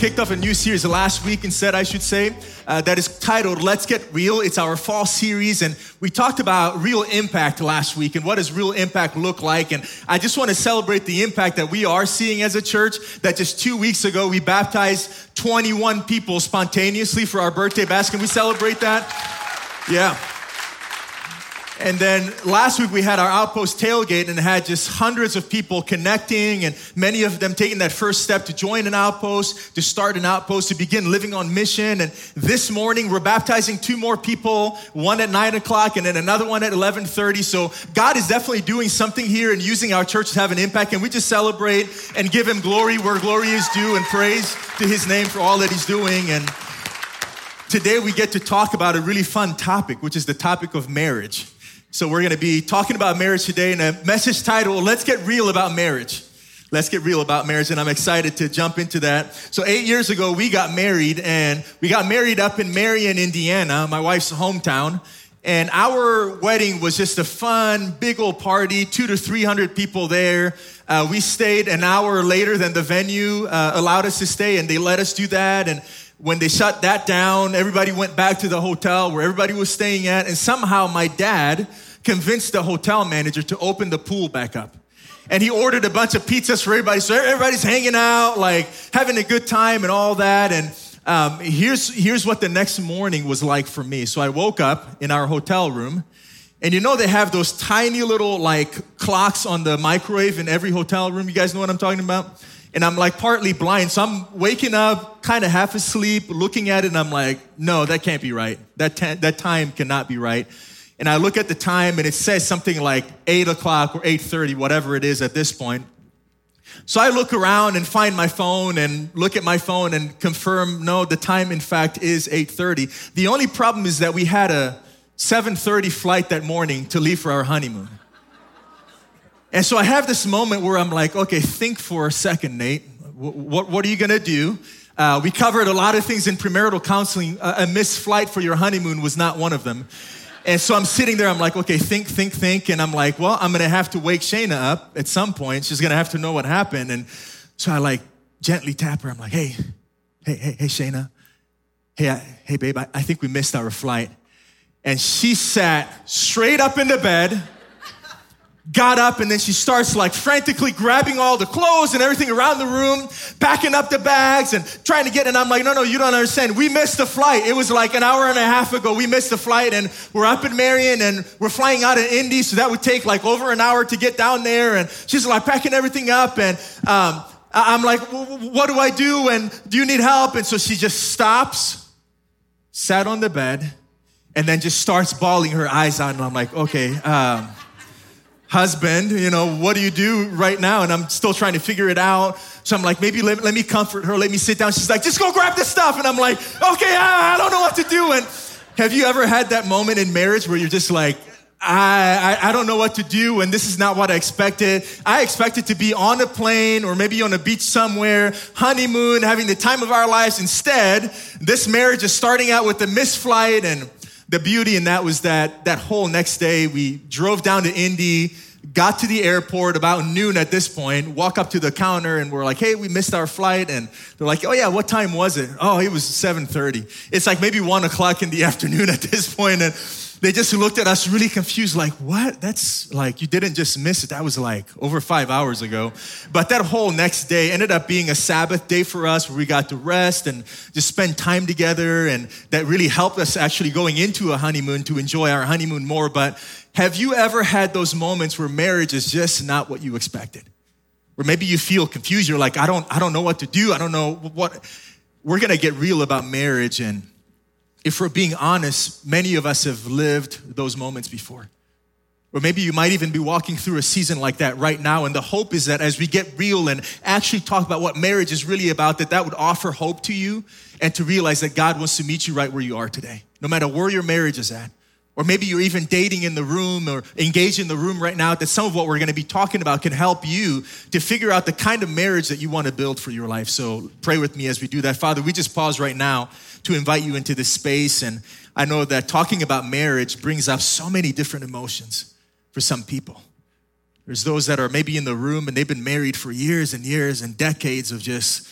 kicked off a new series last week instead, I should say, uh, that is titled Let's Get Real. It's our fall series, and we talked about real impact last week and what does real impact look like. And I just want to celebrate the impact that we are seeing as a church. That just two weeks ago, we baptized 21 people spontaneously for our birthday basket. Can we celebrate that? Yeah. And then last week we had our outpost tailgate and had just hundreds of people connecting and many of them taking that first step to join an outpost, to start an outpost, to begin living on mission. And this morning we're baptizing two more people, one at nine o'clock and then another one at 1130. So God is definitely doing something here and using our church to have an impact. And we just celebrate and give him glory where glory is due and praise to his name for all that he's doing. And today we get to talk about a really fun topic, which is the topic of marriage. So we're going to be talking about marriage today in a message title, Let's Get Real About Marriage. Let's get real about marriage. And I'm excited to jump into that. So eight years ago, we got married and we got married up in Marion, Indiana, my wife's hometown. And our wedding was just a fun, big old party, two to 300 people there. Uh, we stayed an hour later than the venue uh, allowed us to stay and they let us do that. And when they shut that down, everybody went back to the hotel where everybody was staying at. And somehow my dad convinced the hotel manager to open the pool back up. And he ordered a bunch of pizzas for everybody. So everybody's hanging out, like having a good time and all that. And um, here's, here's what the next morning was like for me. So I woke up in our hotel room. And you know, they have those tiny little like clocks on the microwave in every hotel room. You guys know what I'm talking about? And I'm like partly blind. So I'm waking up, kind of half asleep, looking at it, and I'm like, no, that can't be right. That, that time cannot be right. And I look at the time and it says something like 8 o'clock or 8.30, whatever it is at this point. So I look around and find my phone and look at my phone and confirm, no, the time in fact is 8.30. The only problem is that we had a 7.30 flight that morning to leave for our honeymoon. And so I have this moment where I'm like, okay, think for a second, Nate. What, what are you gonna do? Uh, we covered a lot of things in premarital counseling. a missed flight for your honeymoon was not one of them. And so I'm sitting there, I'm like, okay, think, think, think. And I'm like, well, I'm gonna have to wake Shayna up at some point. She's gonna have to know what happened. And so I like gently tap her. I'm like, hey, hey, hey, hey, Shayna. Hey, I, hey, babe, I, I think we missed our flight. And she sat straight up in the bed got up and then she starts like frantically grabbing all the clothes and everything around the room, packing up the bags and trying to get. And I'm like, no, no, you don't understand. We missed the flight. It was like an hour and a half ago. We missed the flight and we're up in Marion and we're flying out of Indy. So that would take like over an hour to get down there. And she's like packing everything up. And, um, I'm like, what do I do? And do you need help? And so she just stops, sat on the bed, and then just starts bawling her eyes out. And I'm like, okay, um, husband, you know, what do you do right now? And I'm still trying to figure it out. So I'm like, maybe let, let me comfort her, let me sit down. She's like, just go grab the stuff. And I'm like, okay, I, I don't know what to do. And have you ever had that moment in marriage where you're just like, I, I, I, don't know what to do, and this is not what I expected. I expected to be on a plane or maybe on a beach somewhere, honeymoon, having the time of our lives. Instead, this marriage is starting out with a missed flight and the beauty in that was that that whole next day we drove down to Indy, got to the airport about noon at this point, walk up to the counter and we're like, hey, we missed our flight. And they're like, oh yeah, what time was it? Oh, it was 7.30. It's like maybe one o'clock in the afternoon at this point, And they just looked at us really confused, like, what? That's like, you didn't just miss it. That was like over five hours ago. But that whole next day ended up being a Sabbath day for us where we got to rest and just spend time together. And that really helped us actually going into a honeymoon to enjoy our honeymoon more. But have you ever had those moments where marriage is just not what you expected? Where maybe you feel confused. You're like, I don't, I don't know what to do. I don't know what. We're going to get real about marriage and if we're being honest, many of us have lived those moments before. Or maybe you might even be walking through a season like that right now. And the hope is that as we get real and actually talk about what marriage is really about, that that would offer hope to you and to realize that God wants to meet you right where you are today, no matter where your marriage is at. Or maybe you're even dating in the room or engaged in the room right now, that some of what we're going to be talking about can help you to figure out the kind of marriage that you want to build for your life. So pray with me as we do that. Father, we just pause right now to invite you into this space. And I know that talking about marriage brings up so many different emotions for some people. There's those that are maybe in the room and they've been married for years and years and decades of just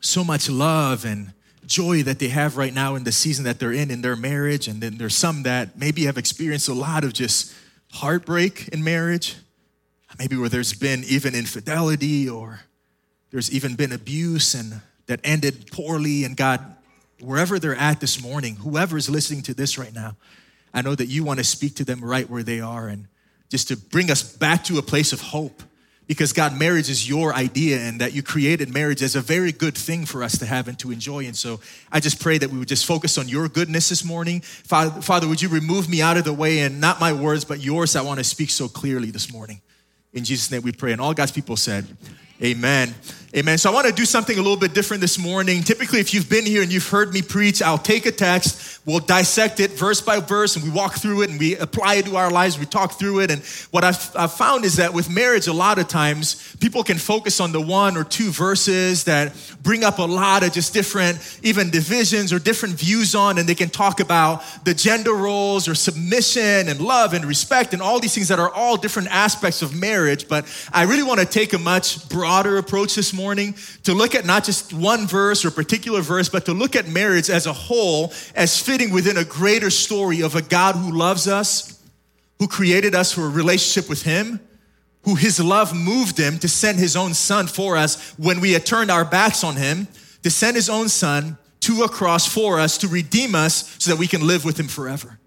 so much love and joy that they have right now in the season that they're in in their marriage. And then there's some that maybe have experienced a lot of just heartbreak in marriage, maybe where there's been even infidelity or there's even been abuse and that ended poorly. And God, wherever they're at this morning, whoever is listening to this right now, I know that you want to speak to them right where they are and just to bring us back to a place of hope. Because God, marriage is your idea, and that you created marriage as a very good thing for us to have and to enjoy. And so I just pray that we would just focus on your goodness this morning. Father, Father would you remove me out of the way and not my words, but yours I want to speak so clearly this morning. In Jesus' name we pray. And all God's people said, Amen. Amen. So I want to do something a little bit different this morning. Typically, if you've been here and you've heard me preach, I'll take a text, we'll dissect it verse by verse, and we walk through it and we apply it to our lives. We talk through it. And what I've, I've found is that with marriage, a lot of times people can focus on the one or two verses that bring up a lot of just different, even divisions or different views on, and they can talk about the gender roles or submission and love and respect and all these things that are all different aspects of marriage. But I really want to take a much broader approach this morning to look at not just one verse or particular verse, but to look at marriage as a whole as fitting within a greater story of a God who loves us, who created us for a relationship with Him, who His love moved Him to send His own Son for us when we had turned our backs on Him, to send His own Son to a cross for us to redeem us so that we can live with Him forever.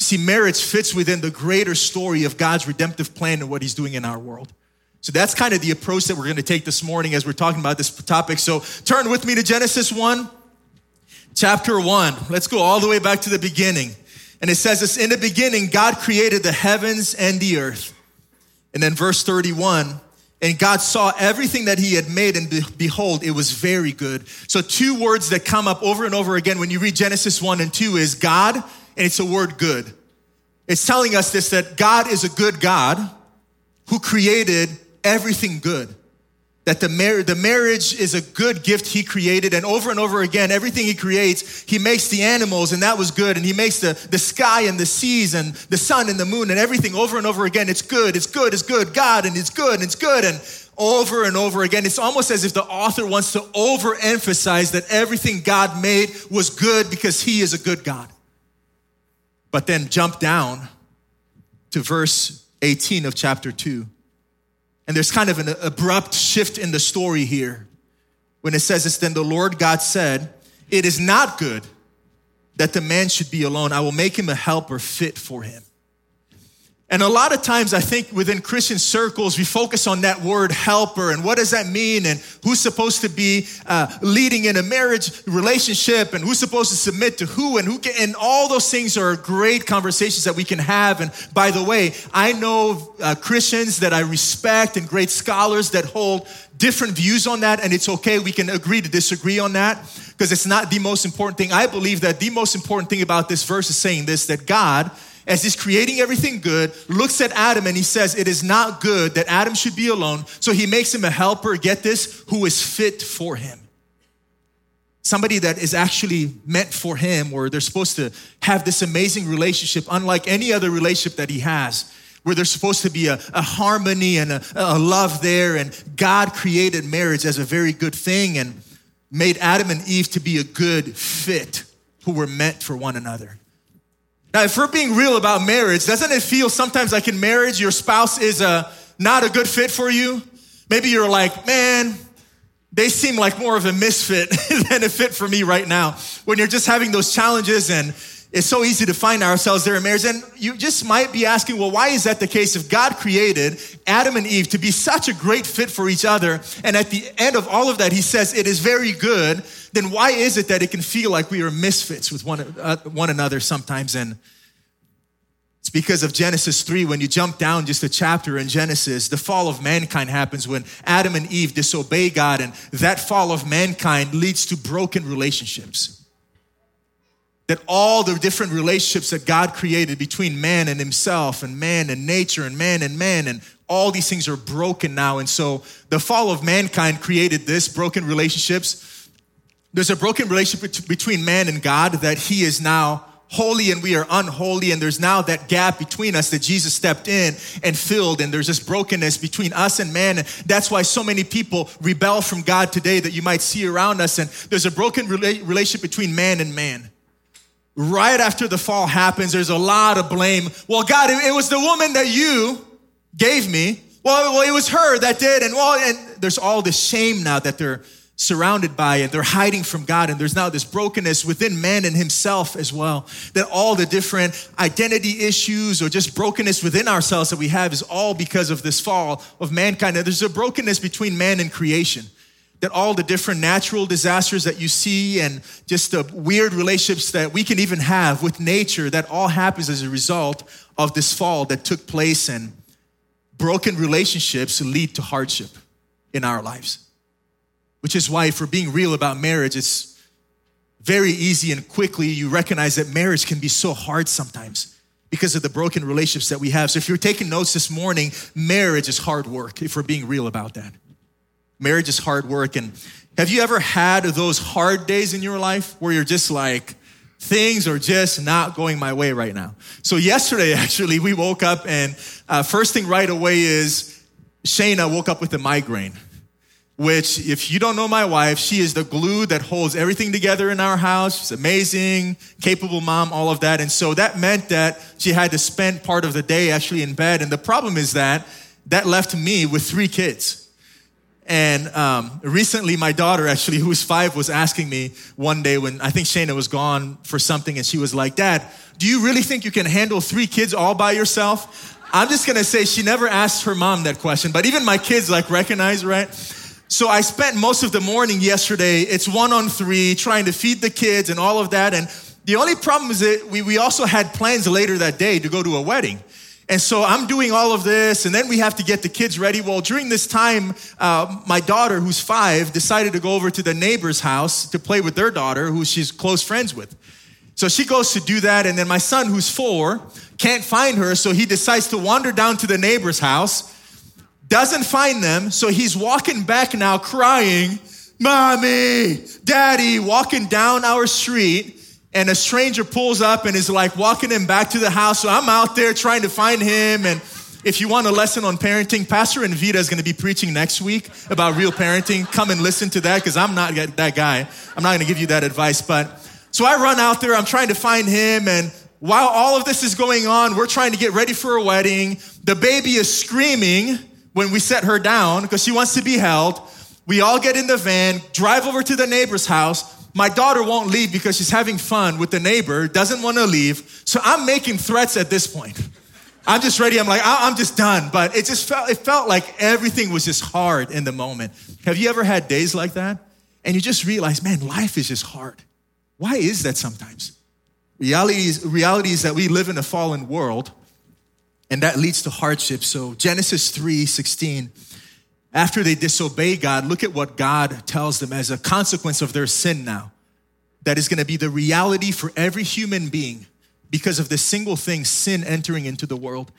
See, marriage fits within the greater story of God's redemptive plan and what He's doing in our world. So that's kind of the approach that we're going to take this morning as we're talking about this topic. So turn with me to Genesis 1, chapter 1. Let's go all the way back to the beginning. And it says this In the beginning, God created the heavens and the earth. And then verse 31 and God saw everything that he had made, and behold, it was very good. So, two words that come up over and over again when you read Genesis 1 and 2 is God, and it's a word good. It's telling us this that God is a good God who created everything good. That the, mar- the marriage is a good gift he created, and over and over again, everything he creates, he makes the animals, and that was good, and he makes the, the sky and the seas and the sun and the moon and everything over and over again. It's good, it's good, it's good, God, and it's good, and it's good, and over and over again. It's almost as if the author wants to overemphasize that everything God made was good because he is a good God. But then jump down to verse 18 of chapter 2. And there's kind of an abrupt shift in the story here when it says this then the Lord God said, It is not good that the man should be alone. I will make him a helper fit for him. And a lot of times, I think within Christian circles, we focus on that word helper and what does that mean and who's supposed to be uh, leading in a marriage relationship and who's supposed to submit to who and who can, and all those things are great conversations that we can have. And by the way, I know uh, Christians that I respect and great scholars that hold different views on that, and it's okay. We can agree to disagree on that because it's not the most important thing. I believe that the most important thing about this verse is saying this that God as he's creating everything good, looks at Adam and he says, It is not good that Adam should be alone. So he makes him a helper, get this, who is fit for him. Somebody that is actually meant for him, where they're supposed to have this amazing relationship, unlike any other relationship that he has, where there's supposed to be a, a harmony and a, a love there. And God created marriage as a very good thing and made Adam and Eve to be a good fit who were meant for one another. Now, if we're being real about marriage, doesn't it feel sometimes like in marriage your spouse is a, not a good fit for you? Maybe you're like, man, they seem like more of a misfit than a fit for me right now. When you're just having those challenges and it's so easy to find ourselves there in marriage. And you just might be asking, well, why is that the case? If God created Adam and Eve to be such a great fit for each other, and at the end of all of that, he says it is very good, then why is it that it can feel like we are misfits with one, uh, one another sometimes? And it's because of Genesis 3. When you jump down just a chapter in Genesis, the fall of mankind happens when Adam and Eve disobey God, and that fall of mankind leads to broken relationships that all the different relationships that God created between man and himself and man and nature and man and man and all these things are broken now. And so the fall of mankind created this broken relationships. There's a broken relationship between man and God that he is now holy and we are unholy. And there's now that gap between us that Jesus stepped in and filled. And there's this brokenness between us and man. And that's why so many people rebel from God today that you might see around us. And there's a broken relationship between man and man. Right after the fall happens, there's a lot of blame. Well, God, it was the woman that you gave me. Well, well, it was her that did. And well, and there's all this shame now that they're surrounded by and they're hiding from God. And there's now this brokenness within man and himself as well. That all the different identity issues or just brokenness within ourselves that we have is all because of this fall of mankind. And there's a brokenness between man and creation. That all the different natural disasters that you see and just the weird relationships that we can even have with nature, that all happens as a result of this fall that took place and broken relationships lead to hardship in our lives. Which is why, if we're being real about marriage, it's very easy and quickly you recognize that marriage can be so hard sometimes because of the broken relationships that we have. So, if you're taking notes this morning, marriage is hard work, if we're being real about that. Marriage is hard work. And have you ever had those hard days in your life where you're just like, things are just not going my way right now? So, yesterday, actually, we woke up, and uh, first thing right away is Shayna woke up with a migraine which, if you don't know my wife, she is the glue that holds everything together in our house. She's amazing, capable mom, all of that. And so that meant that she had to spend part of the day actually in bed. And the problem is that that left me with three kids. And um, recently, my daughter, actually, who's five, was asking me one day when I think Shayna was gone for something, and she was like, Dad, do you really think you can handle three kids all by yourself? I'm just gonna say she never asked her mom that question, but even my kids like recognize, right? So I spent most of the morning yesterday, it's one on three, trying to feed the kids and all of that. And the only problem is that we, we also had plans later that day to go to a wedding. And so I'm doing all of this, and then we have to get the kids ready. Well, during this time, uh, my daughter, who's five, decided to go over to the neighbor's house to play with their daughter, who she's close friends with. So she goes to do that, and then my son, who's four, can't find her, so he decides to wander down to the neighbor's house doesn't find them, so he's walking back now crying, Mommy, Daddy, walking down our street. And a stranger pulls up and is like walking him back to the house. So I'm out there trying to find him. And if you want a lesson on parenting, Pastor Envita is going to be preaching next week about real parenting. Come and listen to that because I'm not that guy. I'm not going to give you that advice. But so I run out there. I'm trying to find him. And while all of this is going on, we're trying to get ready for a wedding. The baby is screaming when we set her down because she wants to be held. We all get in the van, drive over to the neighbor's house. My daughter won't leave because she's having fun with the neighbor, doesn't want to leave. So I'm making threats at this point. I'm just ready. I'm like, I'm just done. But it just felt, it felt like everything was just hard in the moment. Have you ever had days like that? And you just realize, man, life is just hard. Why is that sometimes? Reality is, reality is that we live in a fallen world and that leads to hardship. So Genesis 3 16, after they disobey God, look at what God tells them as a consequence of their sin now. That is going to be the reality for every human being because of this single thing, sin entering into the world.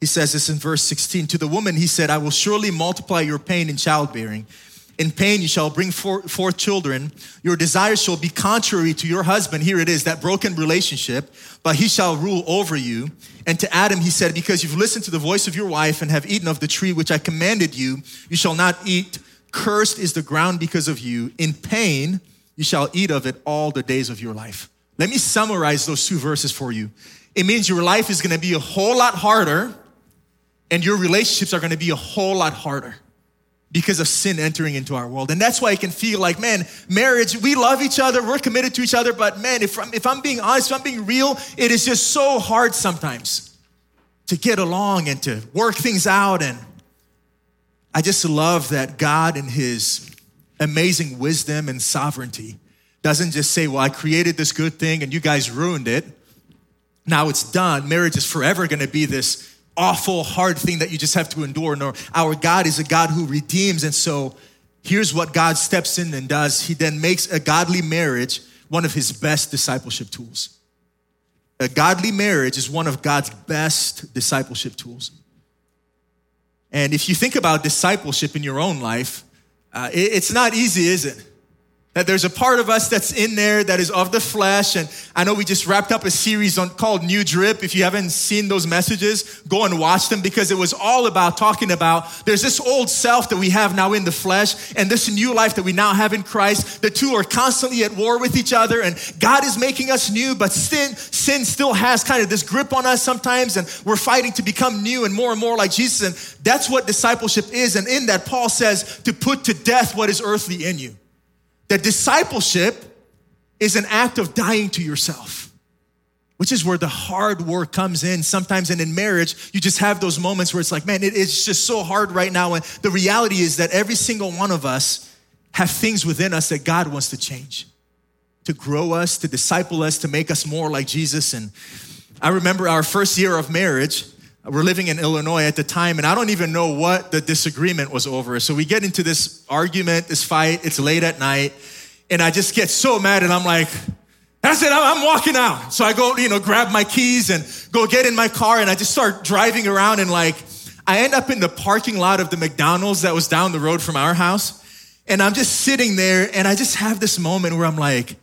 He says this in verse 16 To the woman, he said, I will surely multiply your pain in childbearing. In pain, you shall bring forth children. Your desires shall be contrary to your husband. Here it is, that broken relationship, but he shall rule over you. And to Adam, he said, Because you've listened to the voice of your wife and have eaten of the tree which I commanded you, you shall not eat. Cursed is the ground because of you. In pain, you shall eat of it all the days of your life. Let me summarize those two verses for you. It means your life is gonna be a whole lot harder, and your relationships are gonna be a whole lot harder because of sin entering into our world. And that's why it can feel like, man, marriage, we love each other, we're committed to each other, but man, if I'm, if I'm being honest, if I'm being real, it is just so hard sometimes to get along and to work things out. And I just love that God in His amazing wisdom and sovereignty doesn't just say, well, I created this good thing and you guys ruined it. Now it's done. Marriage is forever gonna be this awful, hard thing that you just have to endure. No, our God is a God who redeems. And so here's what God steps in and does He then makes a godly marriage one of His best discipleship tools. A godly marriage is one of God's best discipleship tools. And if you think about discipleship in your own life, uh, it, it's not easy, is it? That there's a part of us that's in there that is of the flesh. And I know we just wrapped up a series on called New Drip. If you haven't seen those messages, go and watch them because it was all about talking about there's this old self that we have now in the flesh and this new life that we now have in Christ. The two are constantly at war with each other and God is making us new, but sin, sin still has kind of this grip on us sometimes and we're fighting to become new and more and more like Jesus. And that's what discipleship is. And in that, Paul says to put to death what is earthly in you. That discipleship is an act of dying to yourself, which is where the hard work comes in. Sometimes, and in marriage, you just have those moments where it's like, man, it is just so hard right now. And the reality is that every single one of us have things within us that God wants to change, to grow us, to disciple us, to make us more like Jesus. And I remember our first year of marriage. We're living in Illinois at the time, and I don't even know what the disagreement was over. So we get into this argument, this fight. It's late at night, and I just get so mad, and I'm like, that's it, I'm walking out. So I go, you know, grab my keys and go get in my car, and I just start driving around, and like, I end up in the parking lot of the McDonald's that was down the road from our house. And I'm just sitting there, and I just have this moment where I'm like,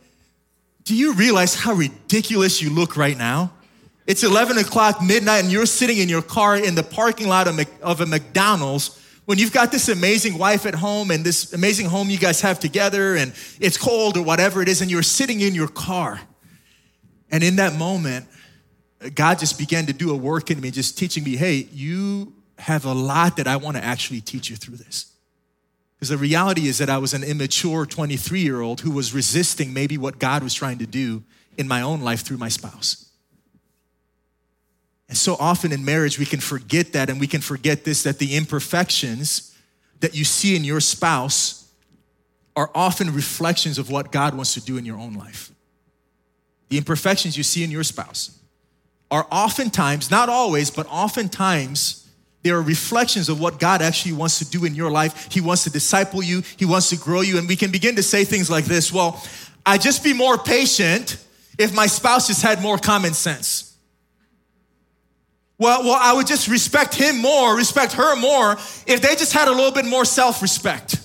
do you realize how ridiculous you look right now? It's 11 o'clock midnight and you're sitting in your car in the parking lot of a McDonald's when you've got this amazing wife at home and this amazing home you guys have together and it's cold or whatever it is and you're sitting in your car. And in that moment, God just began to do a work in me, just teaching me, hey, you have a lot that I want to actually teach you through this. Because the reality is that I was an immature 23 year old who was resisting maybe what God was trying to do in my own life through my spouse. And so often in marriage, we can forget that and we can forget this that the imperfections that you see in your spouse are often reflections of what God wants to do in your own life. The imperfections you see in your spouse are oftentimes, not always, but oftentimes, they are reflections of what God actually wants to do in your life. He wants to disciple you, He wants to grow you. And we can begin to say things like this Well, I'd just be more patient if my spouse just had more common sense. Well, well, I would just respect him more, respect her more, if they just had a little bit more self respect.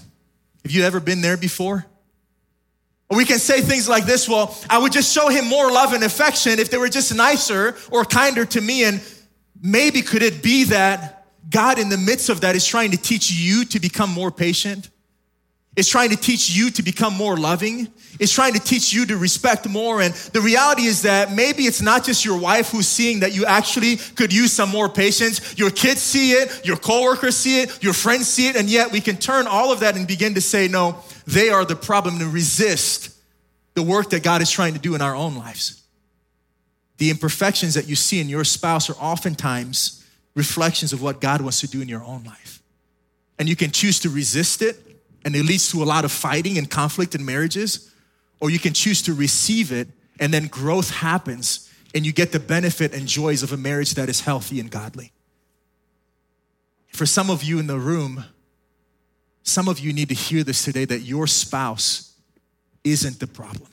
Have you ever been there before? Or we can say things like this well, I would just show him more love and affection if they were just nicer or kinder to me. And maybe could it be that God, in the midst of that, is trying to teach you to become more patient? Is trying to teach you to become more loving. Is trying to teach you to respect more. And the reality is that maybe it's not just your wife who's seeing that you actually could use some more patience. Your kids see it, your coworkers see it, your friends see it, and yet we can turn all of that and begin to say, no, they are the problem and resist the work that God is trying to do in our own lives. The imperfections that you see in your spouse are oftentimes reflections of what God wants to do in your own life. And you can choose to resist it and it leads to a lot of fighting and conflict in marriages, or you can choose to receive it and then growth happens and you get the benefit and joys of a marriage that is healthy and godly. For some of you in the room, some of you need to hear this today that your spouse isn't the problem.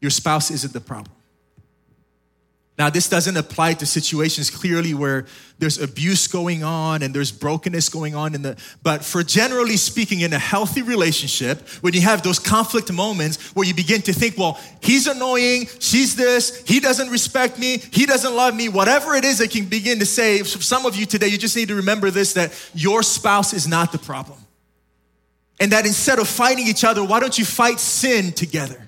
Your spouse isn't the problem. Now, this doesn't apply to situations clearly where there's abuse going on and there's brokenness going on in the, but for generally speaking, in a healthy relationship, when you have those conflict moments where you begin to think, well, he's annoying, she's this, he doesn't respect me, he doesn't love me, whatever it is that can begin to say, some of you today, you just need to remember this that your spouse is not the problem. And that instead of fighting each other, why don't you fight sin together?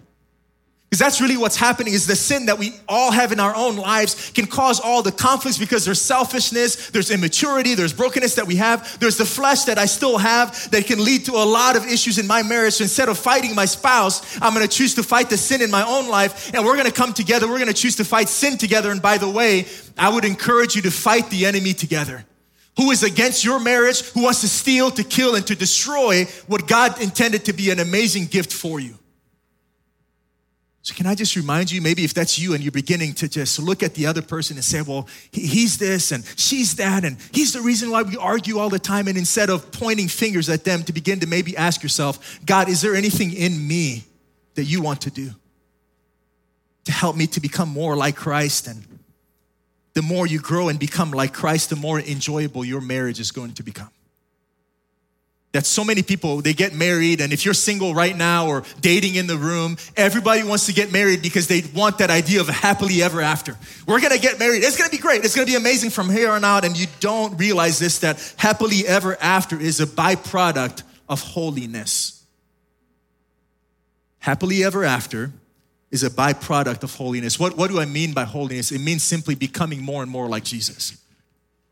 Because that's really what's happening is the sin that we all have in our own lives can cause all the conflicts because there's selfishness, there's immaturity, there's brokenness that we have, there's the flesh that I still have that can lead to a lot of issues in my marriage. So instead of fighting my spouse, I'm gonna choose to fight the sin in my own life and we're gonna come together, we're gonna choose to fight sin together. And by the way, I would encourage you to fight the enemy together. Who is against your marriage, who wants to steal, to kill, and to destroy what God intended to be an amazing gift for you. So, can I just remind you, maybe if that's you and you're beginning to just look at the other person and say, well, he's this and she's that, and he's the reason why we argue all the time. And instead of pointing fingers at them, to begin to maybe ask yourself, God, is there anything in me that you want to do to help me to become more like Christ? And the more you grow and become like Christ, the more enjoyable your marriage is going to become. That so many people they get married and if you're single right now or dating in the room everybody wants to get married because they want that idea of happily ever after. We're going to get married. It's going to be great. It's going to be amazing from here on out and you don't realize this that happily ever after is a byproduct of holiness. Happily ever after is a byproduct of holiness. What, what do i mean by holiness? It means simply becoming more and more like jesus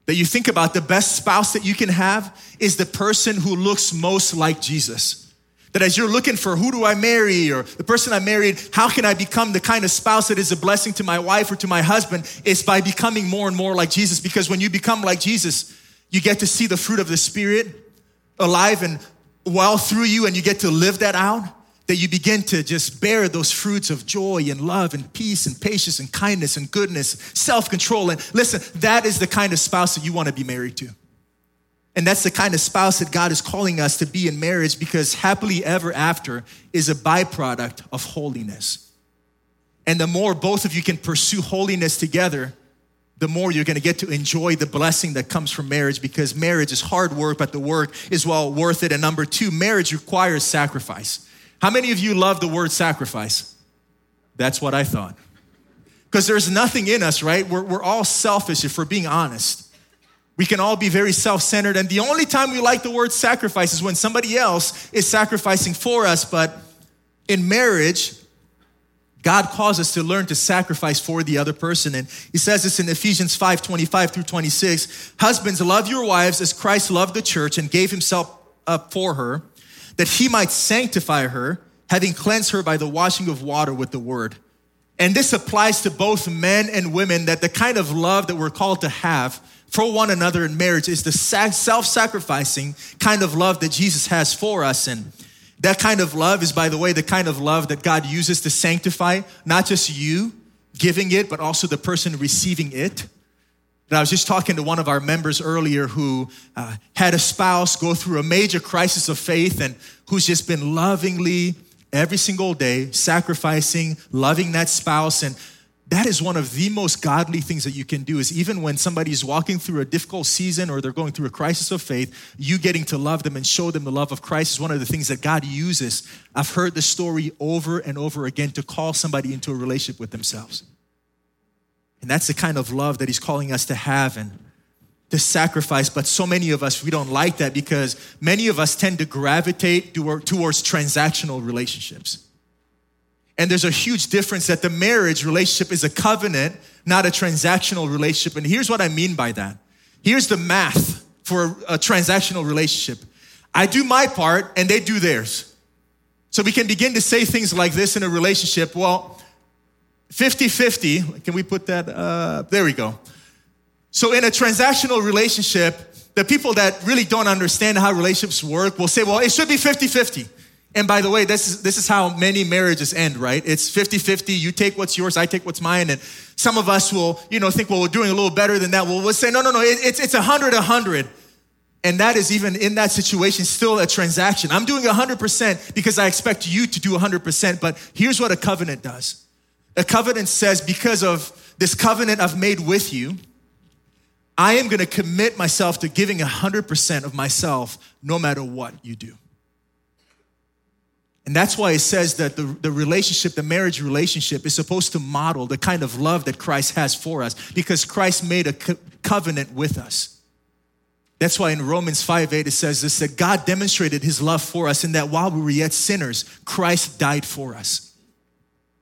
that you think about the best spouse that you can have is the person who looks most like Jesus. That as you're looking for who do I marry or the person I married, how can I become the kind of spouse that is a blessing to my wife or to my husband? It's by becoming more and more like Jesus. Because when you become like Jesus, you get to see the fruit of the Spirit alive and well through you, and you get to live that out that you begin to just bear those fruits of joy and love and peace and patience and kindness and goodness, self control. And listen, that is the kind of spouse that you want to be married to. And that's the kind of spouse that God is calling us to be in marriage because happily ever after is a byproduct of holiness. And the more both of you can pursue holiness together, the more you're gonna get to enjoy the blessing that comes from marriage because marriage is hard work, but the work is well worth it. And number two, marriage requires sacrifice. How many of you love the word sacrifice? That's what I thought. Because there's nothing in us, right? We're, we're all selfish if we're being honest. We can all be very self centered. And the only time we like the word sacrifice is when somebody else is sacrificing for us. But in marriage, God calls us to learn to sacrifice for the other person. And he says this in Ephesians 5 25 through 26. Husbands, love your wives as Christ loved the church and gave himself up for her that he might sanctify her, having cleansed her by the washing of water with the word. And this applies to both men and women that the kind of love that we're called to have for one another in marriage is the self sacrificing kind of love that Jesus has for us. And that kind of love is, by the way, the kind of love that God uses to sanctify not just you giving it, but also the person receiving it. And I was just talking to one of our members earlier who uh, had a spouse go through a major crisis of faith and who's just been lovingly every single day sacrificing, loving that spouse. And that is one of the most godly things that you can do is even when somebody is walking through a difficult season or they're going through a crisis of faith, you getting to love them and show them the love of Christ is one of the things that God uses. I've heard the story over and over again to call somebody into a relationship with themselves. And that's the kind of love that he's calling us to have and to sacrifice. But so many of us, we don't like that because many of us tend to gravitate towards transactional relationships. And there's a huge difference that the marriage relationship is a covenant, not a transactional relationship. And here's what I mean by that. Here's the math for a transactional relationship. I do my part and they do theirs. So we can begin to say things like this in a relationship. Well, 50 50. Can we put that? Uh, there we go. So, in a transactional relationship, the people that really don't understand how relationships work will say, well, it should be 50 50. And by the way, this is, this is how many marriages end, right? It's 50 50. You take what's yours, I take what's mine. And some of us will, you know, think, well, we're doing a little better than that. Well, we'll say, no, no, no, it, it's, it's 100 100. And that is even in that situation still a transaction. I'm doing 100% because I expect you to do 100%. But here's what a covenant does a covenant says, because of this covenant I've made with you, I am going to commit myself to giving 100% of myself no matter what you do. And that's why it says that the, the relationship, the marriage relationship, is supposed to model the kind of love that Christ has for us because Christ made a co- covenant with us. That's why in Romans 5 8 it says this that God demonstrated his love for us in that while we were yet sinners, Christ died for us.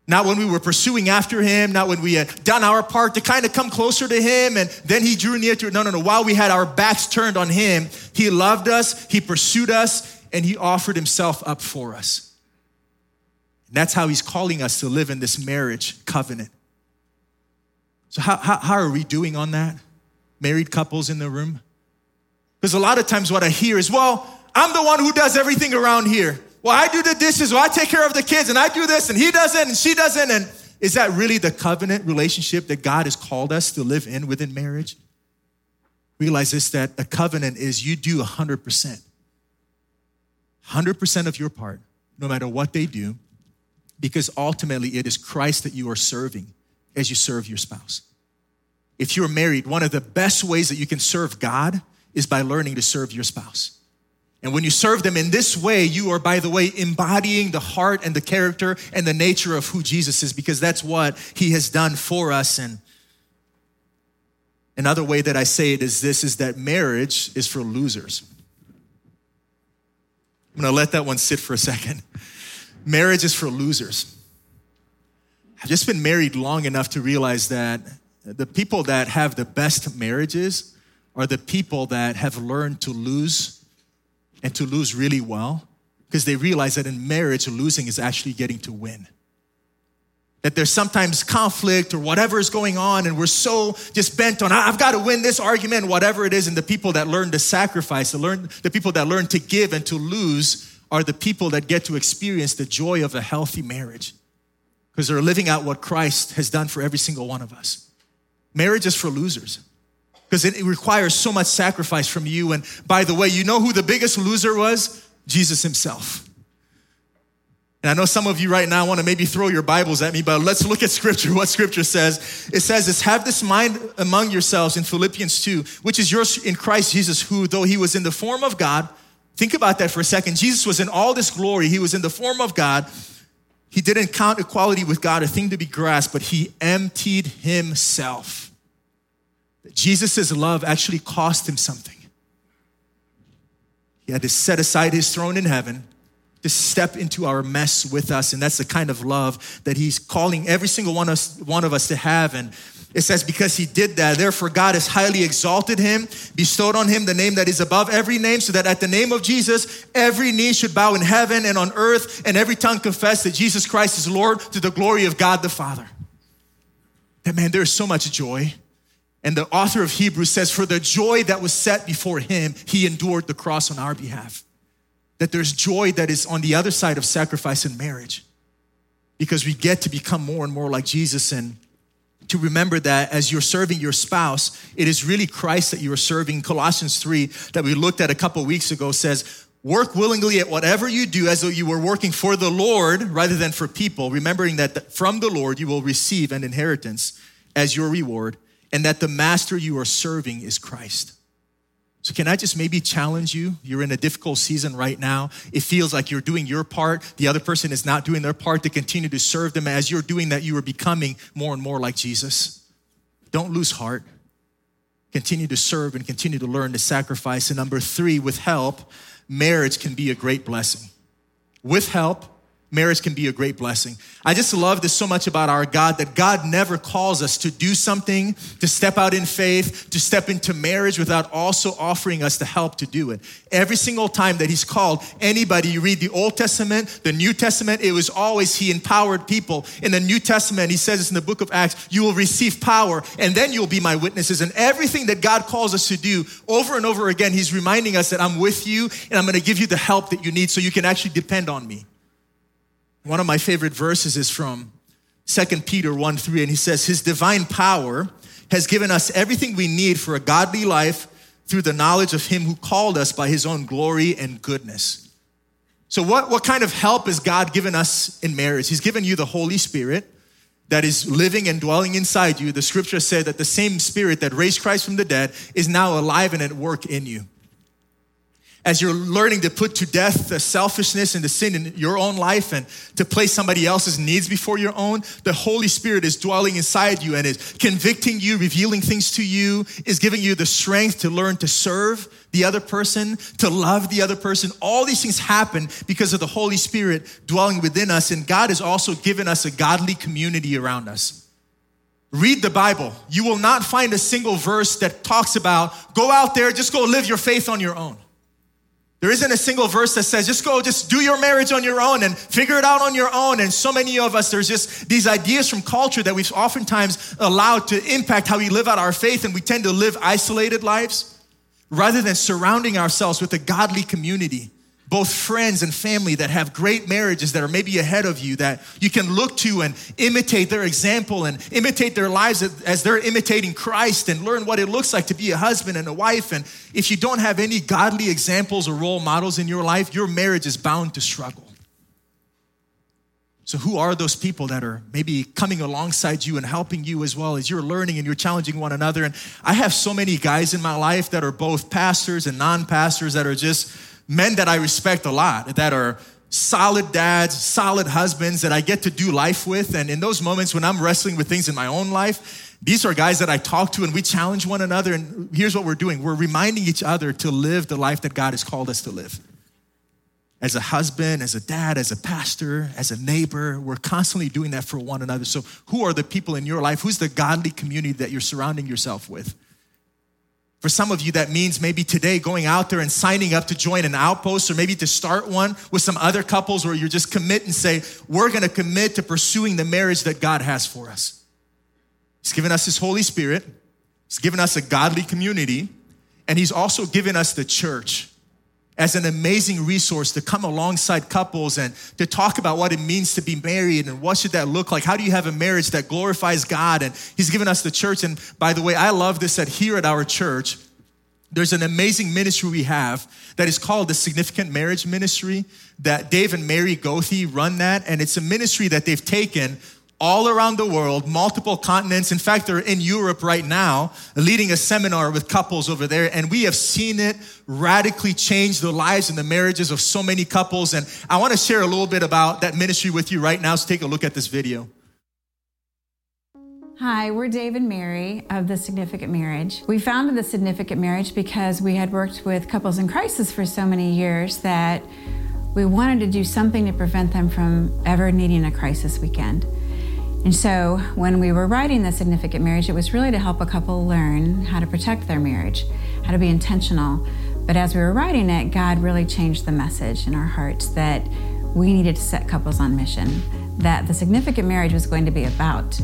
Not when we were pursuing after him, not when we had done our part to kind of come closer to him and then he drew near to it. No, no, no. While we had our backs turned on him, he loved us, he pursued us, and he offered himself up for us. And that's how he's calling us to live in this marriage covenant. So, how, how, how are we doing on that? Married couples in the room? Because a lot of times what I hear is, well, I'm the one who does everything around here. Well, I do the dishes, well, I take care of the kids, and I do this, and he doesn't, and she doesn't. And is that really the covenant relationship that God has called us to live in within marriage? Realize this that a covenant is you do 100%. 100% of your part, no matter what they do, because ultimately it is Christ that you are serving as you serve your spouse. If you're married, one of the best ways that you can serve God is by learning to serve your spouse. And when you serve them in this way, you are, by the way, embodying the heart and the character and the nature of who Jesus is because that's what he has done for us. And another way that I say it is this is that marriage is for losers. I'm gonna let that one sit for a second. Marriage is for losers. I've just been married long enough to realize that the people that have the best marriages are the people that have learned to lose and to lose really well because they realize that in marriage, losing is actually getting to win. That there's sometimes conflict or whatever is going on, and we're so just bent on, I've got to win this argument, whatever it is. And the people that learn to sacrifice, the, learn, the people that learn to give and to lose, are the people that get to experience the joy of a healthy marriage because they're living out what Christ has done for every single one of us. Marriage is for losers because it requires so much sacrifice from you. And by the way, you know who the biggest loser was? Jesus himself. And I know some of you right now want to maybe throw your Bibles at me, but let's look at scripture, what scripture says. It says this, have this mind among yourselves in Philippians 2, which is yours in Christ Jesus, who though he was in the form of God, think about that for a second. Jesus was in all this glory. He was in the form of God. He didn't count equality with God a thing to be grasped, but he emptied himself Jesus' love actually cost him something. He had to set aside his throne in heaven to step into our mess with us. And that's the kind of love that he's calling every single one of us, one of us to have. And it says, because he did that, therefore God has highly exalted him, bestowed on him the name that is above every name, so that at the name of Jesus, every knee should bow in heaven and on earth, and every tongue confess that Jesus Christ is Lord to the glory of God the Father. That man, there is so much joy and the author of Hebrews says, For the joy that was set before him, he endured the cross on our behalf. That there's joy that is on the other side of sacrifice and marriage because we get to become more and more like Jesus and to remember that as you're serving your spouse, it is really Christ that you are serving. Colossians 3, that we looked at a couple weeks ago, says, Work willingly at whatever you do as though you were working for the Lord rather than for people, remembering that from the Lord you will receive an inheritance as your reward and that the master you are serving is Christ. So, can I just maybe challenge you? You're in a difficult season right now. It feels like you're doing your part, the other person is not doing their part to continue to serve them. As you're doing that, you are becoming more and more like Jesus. Don't lose heart. Continue to serve and continue to learn to sacrifice. And number three, with help, marriage can be a great blessing. With help, marriage can be a great blessing. I just love this so much about our God that God never calls us to do something, to step out in faith, to step into marriage without also offering us the help to do it. Every single time that He's called anybody, you read the Old Testament, the New Testament, it was always He empowered people. In the New Testament, He says this in the book of Acts, you will receive power and then you'll be my witnesses. And everything that God calls us to do over and over again, He's reminding us that I'm with you and I'm going to give you the help that you need so you can actually depend on me. One of my favorite verses is from 2 Peter 1 3, and he says, His divine power has given us everything we need for a godly life through the knowledge of Him who called us by His own glory and goodness. So, what, what kind of help has God given us in marriage? He's given you the Holy Spirit that is living and dwelling inside you. The scripture said that the same Spirit that raised Christ from the dead is now alive and at work in you as you're learning to put to death the selfishness and the sin in your own life and to place somebody else's needs before your own, the Holy Spirit is dwelling inside you and is convicting you, revealing things to you, is giving you the strength to learn to serve the other person, to love the other person. All these things happen because of the Holy Spirit dwelling within us, and God has also given us a godly community around us. Read the Bible. You will not find a single verse that talks about go out there, just go live your faith on your own. There isn't a single verse that says, just go, just do your marriage on your own and figure it out on your own. And so many of us, there's just these ideas from culture that we've oftentimes allowed to impact how we live out our faith, and we tend to live isolated lives rather than surrounding ourselves with a godly community both friends and family that have great marriages that are maybe ahead of you that you can look to and imitate their example and imitate their lives as they're imitating Christ and learn what it looks like to be a husband and a wife. And if you don't have any godly examples or role models in your life, your marriage is bound to struggle. So, who are those people that are maybe coming alongside you and helping you as well as you're learning and you're challenging one another? And I have so many guys in my life that are both pastors and non pastors that are just men that I respect a lot, that are solid dads, solid husbands that I get to do life with. And in those moments when I'm wrestling with things in my own life, these are guys that I talk to and we challenge one another. And here's what we're doing we're reminding each other to live the life that God has called us to live. As a husband, as a dad, as a pastor, as a neighbor, we're constantly doing that for one another. So, who are the people in your life? Who's the godly community that you're surrounding yourself with? For some of you, that means maybe today going out there and signing up to join an outpost or maybe to start one with some other couples where you just commit and say, We're gonna commit to pursuing the marriage that God has for us. He's given us His Holy Spirit, He's given us a godly community, and He's also given us the church as an amazing resource to come alongside couples and to talk about what it means to be married and what should that look like? How do you have a marriage that glorifies god? And he's given us the church. And by the way i love this that here at our church there's an amazing ministry we have that is called the significant marriage ministry that dave and mary gothi run that. And it's a ministry that they've taken all around the world, multiple continents. In fact, they're in Europe right now, leading a seminar with couples over there. And we have seen it radically change the lives and the marriages of so many couples. And I want to share a little bit about that ministry with you right now. So take a look at this video. Hi, we're Dave and Mary of The Significant Marriage. We founded The Significant Marriage because we had worked with couples in crisis for so many years that we wanted to do something to prevent them from ever needing a crisis weekend. And so when we were writing The Significant Marriage, it was really to help a couple learn how to protect their marriage, how to be intentional. But as we were writing it, God really changed the message in our hearts that we needed to set couples on mission, that the significant marriage was going to be about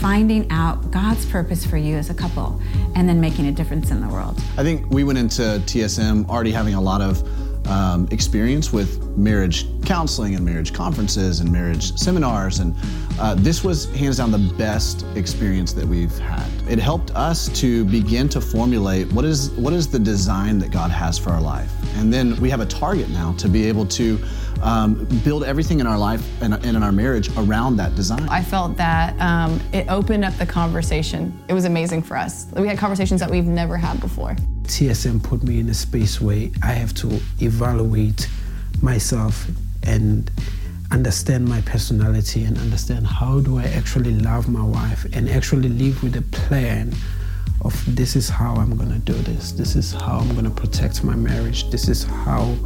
finding out God's purpose for you as a couple and then making a difference in the world. I think we went into TSM already having a lot of um, experience with marriage counseling and marriage conferences and marriage seminars. And uh, this was hands down the best experience that we've had. It helped us to begin to formulate what is, what is the design that God has for our life. And then we have a target now to be able to um, build everything in our life and, and, in our marriage around that design. I felt that um, it opened up the conversation. It was amazing for us. We had conversations that we've never had before. TSM put me in a space where I have to evaluate myself and understand my personality and understand how do I actually love my wife and actually live with a plan of this is how I'm going to do this. This is how I'm going to protect my marriage. This is how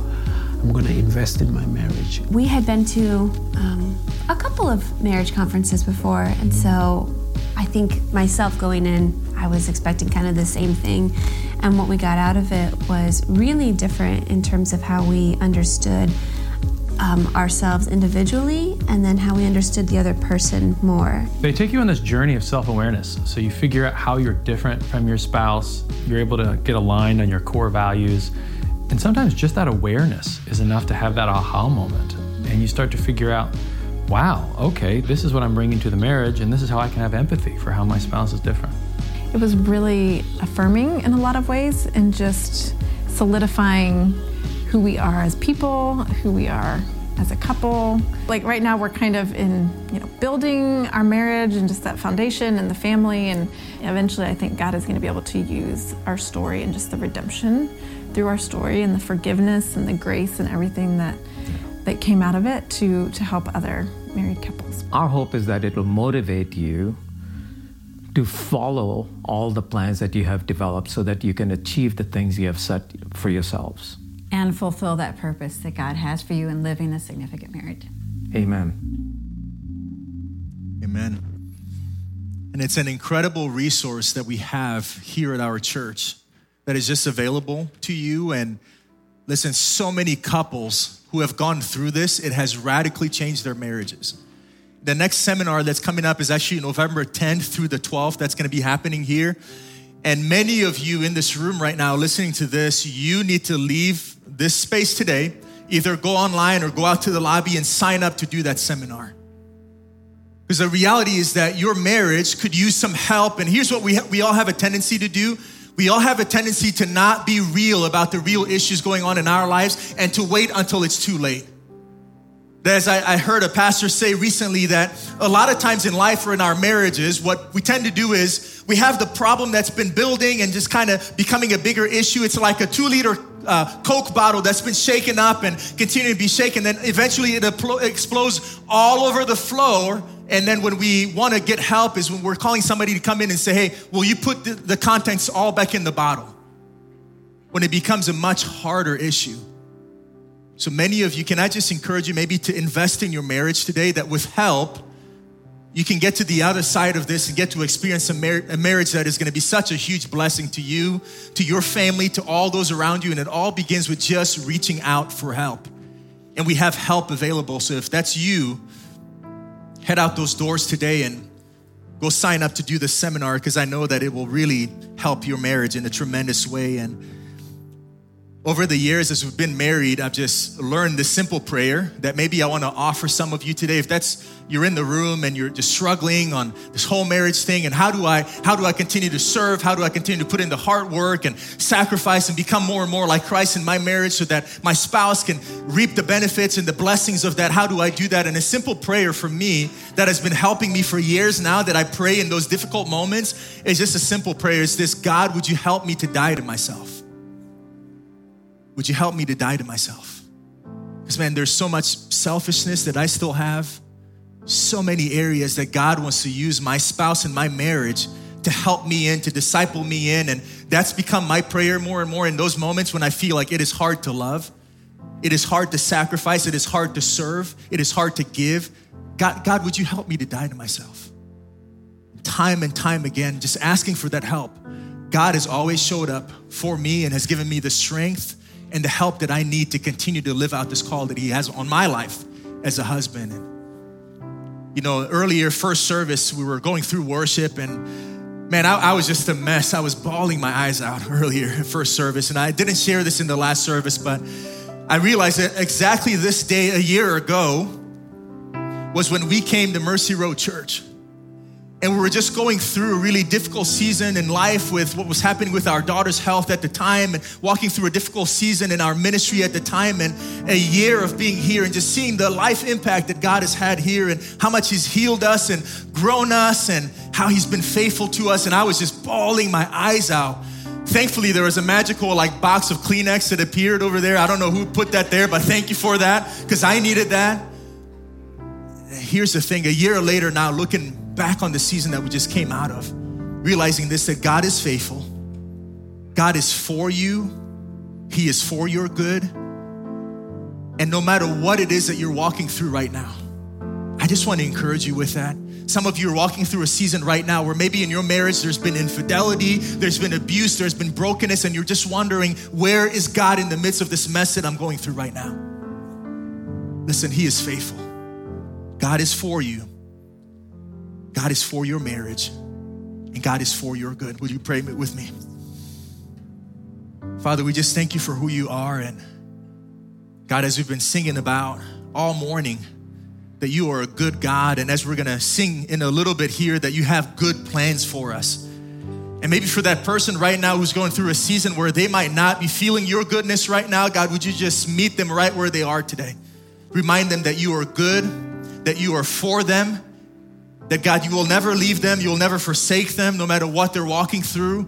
I'm going to invest in my marriage. We had been to um, a couple of marriage conferences before, and so I think myself going in, I was expecting kind of the same thing. And what we got out of it was really different in terms of how we understood um, ourselves individually and then how we understood the other person more. They take you on this journey of self awareness. So you figure out how you're different from your spouse, you're able to get aligned on your core values and sometimes just that awareness is enough to have that aha moment. And you start to figure out, wow, okay, this is what I'm bringing to the marriage, and this is how I can have empathy for how my spouse is different. It was really affirming in a lot of ways and just solidifying who we are as people, who we are as a couple. Like right now we're kind of in, you know, building our marriage and just that foundation and the family and eventually I think God is going to be able to use our story and just the redemption through our story and the forgiveness and the grace and everything that that came out of it to to help other married couples. Our hope is that it will motivate you to follow all the plans that you have developed so that you can achieve the things you have set for yourselves and fulfill that purpose that God has for you in living a significant marriage. Amen. Amen. And it's an incredible resource that we have here at our church that is just available to you. And listen, so many couples who have gone through this, it has radically changed their marriages. The next seminar that's coming up is actually November 10th through the 12th. That's going to be happening here. And many of you in this room right now listening to this, you need to leave this space today. Either go online or go out to the lobby and sign up to do that seminar. Because the reality is that your marriage could use some help. And here's what we, ha- we all have a tendency to do we all have a tendency to not be real about the real issues going on in our lives and to wait until it's too late. As I, I, heard a pastor say recently, that a lot of times in life or in our marriages, what we tend to do is we have the problem that's been building and just kind of becoming a bigger issue. It's like a two liter uh, Coke bottle that's been shaken up and continuing to be shaken. Then eventually it explodes all over the floor. And then when we want to get help is when we're calling somebody to come in and say, hey, will you put the, the contents all back in the bottle? When it becomes a much harder issue. So many of you, can I just encourage you maybe to invest in your marriage today that with help, you can get to the other side of this and get to experience a, mar- a marriage that is going to be such a huge blessing to you, to your family, to all those around you. And it all begins with just reaching out for help. And we have help available. So if that's you, head out those doors today and go sign up to do the seminar because I know that it will really help your marriage in a tremendous way. And over the years, as we've been married, I've just learned this simple prayer that maybe I want to offer some of you today. If that's you're in the room and you're just struggling on this whole marriage thing, and how do I how do I continue to serve? How do I continue to put in the hard work and sacrifice and become more and more like Christ in my marriage so that my spouse can reap the benefits and the blessings of that? How do I do that? And a simple prayer for me that has been helping me for years now that I pray in those difficult moments is just a simple prayer. Is this God, would you help me to die to myself? Would you help me to die to myself? Because, man, there's so much selfishness that I still have, so many areas that God wants to use my spouse and my marriage to help me in, to disciple me in. And that's become my prayer more and more in those moments when I feel like it is hard to love, it is hard to sacrifice, it is hard to serve, it is hard to give. God, God, would you help me to die to myself? Time and time again, just asking for that help. God has always showed up for me and has given me the strength and the help that I need to continue to live out this call that He has on my life as a husband. And, you know, earlier, first service, we were going through worship, and man, I, I was just a mess. I was bawling my eyes out earlier first service, and I didn't share this in the last service, but I realized that exactly this day a year ago was when we came to Mercy Road Church and we were just going through a really difficult season in life with what was happening with our daughter's health at the time and walking through a difficult season in our ministry at the time and a year of being here and just seeing the life impact that God has had here and how much he's healed us and grown us and how he's been faithful to us and I was just bawling my eyes out. Thankfully there was a magical like box of Kleenex that appeared over there. I don't know who put that there, but thank you for that because I needed that. Here's the thing, a year later now looking back on the season that we just came out of, realizing this that God is faithful, God is for you, He is for your good. And no matter what it is that you're walking through right now, I just want to encourage you with that. Some of you are walking through a season right now where maybe in your marriage there's been infidelity, there's been abuse, there's been brokenness, and you're just wondering, where is God in the midst of this mess that I'm going through right now? Listen, He is faithful. God is for you. God is for your marriage and God is for your good. Will you pray with me? Father, we just thank you for who you are. And God, as we've been singing about all morning, that you are a good God. And as we're going to sing in a little bit here, that you have good plans for us. And maybe for that person right now who's going through a season where they might not be feeling your goodness right now, God, would you just meet them right where they are today? Remind them that you are good, that you are for them, that God, you will never leave them, you will never forsake them, no matter what they're walking through.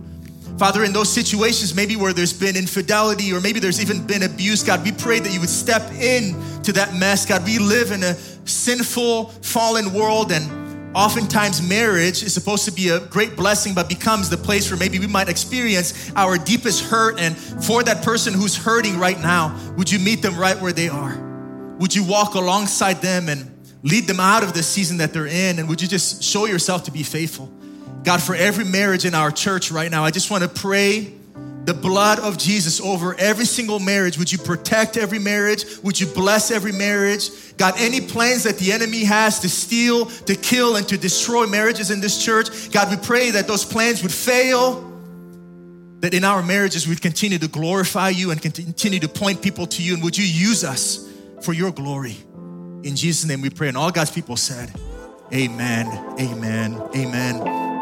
Father, in those situations, maybe where there's been infidelity or maybe there's even been abuse, God, we pray that you would step in to that mess. God, we live in a sinful, fallen world, and oftentimes marriage is supposed to be a great blessing, but becomes the place where maybe we might experience our deepest hurt. And for that person who's hurting right now, would you meet them right where they are? Would you walk alongside them and lead them out of the season that they're in. And would you just show yourself to be faithful? God, for every marriage in our church right now, I just want to pray the blood of Jesus over every single marriage. Would you protect every marriage? Would you bless every marriage? God, any plans that the enemy has to steal, to kill, and to destroy marriages in this church, God, we pray that those plans would fail. That in our marriages we'd continue to glorify you and continue to point people to you. And would you use us for your glory? In Jesus' name we pray. And all God's people said, Amen, amen, amen.